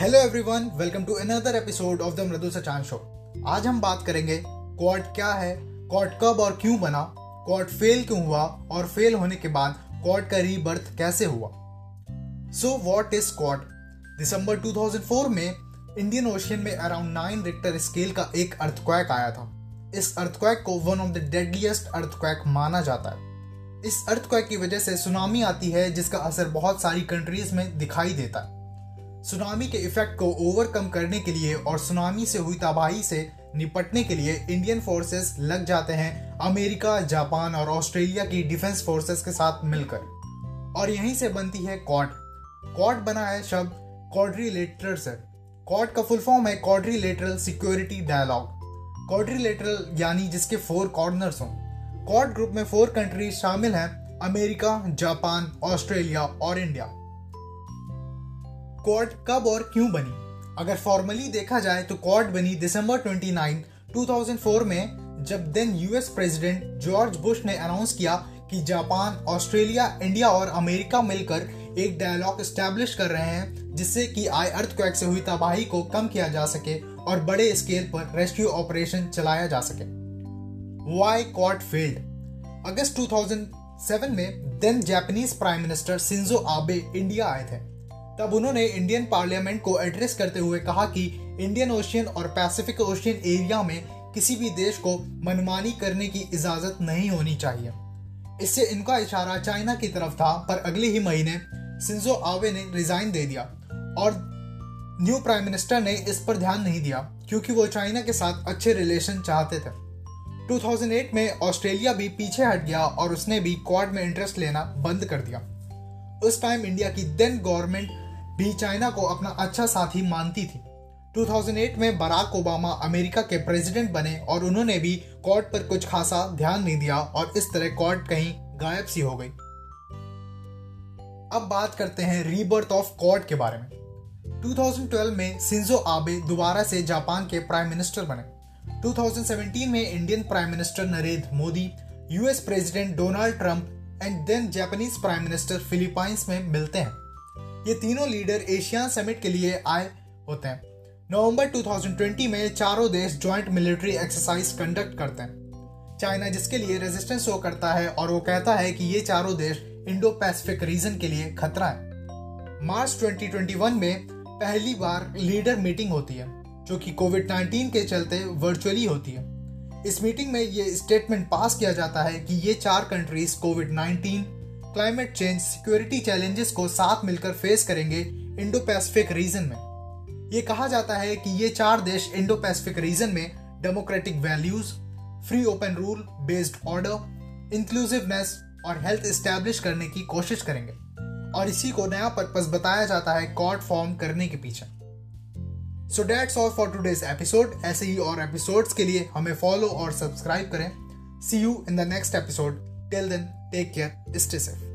Hello everyone welcome to another episode of the Mridu Sachan show आज हम बात करेंगे क्वाड क्या है क्वाड कब और क्यों बना क्वाड फेल क्यों हुआ और फेल होने के बाद क्वाड का रीबर्थ कैसे हुआ? सो व्हाट इज़ क्वाड दिसंबर 2004 में इंडियन ओशियन में अराउंड नाइन रिक्टर स्केल का एक अर्थक्वैक आया था। इस अर्थक्वैक को one of the deadliest earthquake माना जाता है। इस अर्थक्वैक की वजह से सुनामी आती है जिसका असर बहुत सारी कंट्रीज़ में दिखाई देता है। सुनामी के इफ़ेक्ट को ओवरकम करने के लिए और सुनामी से हुई तबाही से निपटने के लिए इंडियन फोर्सेस लग जाते हैं अमेरिका, जापान और ऑस्ट्रेलिया की डिफेंस फोर्सेस के साथ मिलकर। और यहीं से बनती है कॉड कॉड बना है शब्द कॉड्रीलेटरल से। कॉड का फुल फॉर्म है कॉड्रीलेटरल सिक्योरिटी डायलॉग कॉड्रीलेटरल यानी जिसके फोर कॉर्नर्स हों। कॉड ग्रुप में फोर कंट्रीज़ शामिल हैं, अमेरिका, जापान, ऑस्ट्रेलिया और इंडिया क्वाड कब और क्यों बनी? अगर फॉर्मली देखा जाए तो क्वाड बनी दिसंबर 29, 2004 में जब then US president George Bush ने अनाउंस किया कि जापान ऑस्ट्रेलिया इंडिया और अमेरिका मिलकर एक डायलॉग स्टैब्लिश कर रहे हैं जिससे कि आई अर्थक्वेक से हुई तबाही को कम किया जा सके और बड़े स्केल पर रेस्क्यू ऑपरेशन चलाया जा सके। वाई कॉट फेल्ड अगस्त 2007 में then Japanese prime minister Shinzo Abe India आए थे। तब उन्होंने इंडियन पार्लियामेंट को एड्रेस करते हुए कहा कि इंडियन ओशियन और पैसिफिक ओशियन एरिया में किसी भी देश को मनमानी करने की इजाज़त नहीं होनी चाहिए। इससे इनका इशारा चाइना की तरफ़ था, पर अगले ही महीने सिंजो आवे ने रिजाइन दे दिया और न्यू प्राइम मिनिस्टर ने इस पर ध्यान नहीं दिया, क्योंकि वो चाइना के साथ अच्छे रिलेशन चाहते थे। 2008 में ऑस्ट्रेलिया भी पीछे हट गया और उसने भी क्वाड में इंटरेस्ट लेना बंद कर दिया। उस टाइम इंडिया की देन गवर्नमेंट भी चाइना को अपना अच्छा साथी मानती थी। 2008 में बराक ओबामा अमेरिका के प्रेसिडेंट बने और उन्होंने भी कॉर्ट पर कुछ खासा ध्यान नहीं दिया और इस तरह कॉर्ट कहीं गायब सी हो गई। अब बात करते हैं रीबर्थ ऑफ़ कॉर्ट के बारे में। 2012 में सिंजो आबे दोबारा से जापान के प्राइम मिनिस्टर बने। 2017 में Indian prime minister Narendra Modi, US president Donald Trump and then Japanese prime minister Philippines में मिलते हैं। ये तीनों लीडर एशिया समिट के लिए आए होते हैं। नवंबर 2020 में चारों देश ज्वाइंट मिलिट्री एक्सरसाइज कंडक्ट करते हैं। चाइना जिसके लिए रेजिस्टेंस शो करता है और वो कहता है कि ये चारों देश इंडो पैसिफिक रीजन के लिए खतरा है। मार्च 2021 में पहली बार लीडर मीटिंग होती है, जो कि कोविड 19 के चलते वर्चुअली होती है। इस मीटिंग में ये स्टेटमेंट पास किया जाता है कि ये चार countries Covid 19 climate change security challenges को साथ मिलकर फेस करेंगे इंडो पैसिफिक रीजन में। ये कहा जाता है कि ये चार देश इंडो पैसिफिक रीजन में democratic values, free open rule, based order, inclusiveness और हेल्थ स्टैब्लिश करने की कोशिश करेंगे। और इसी को नया पर्पस बताया जाता है कॉर्ड फॉर्म करने के पीछे। So that's all for today's episode ऐसे ही और एपिसोड्स के लिए हमें फॉलो और सब्सक्राइब करें। See you in the next episode Till then, take care, stay safe.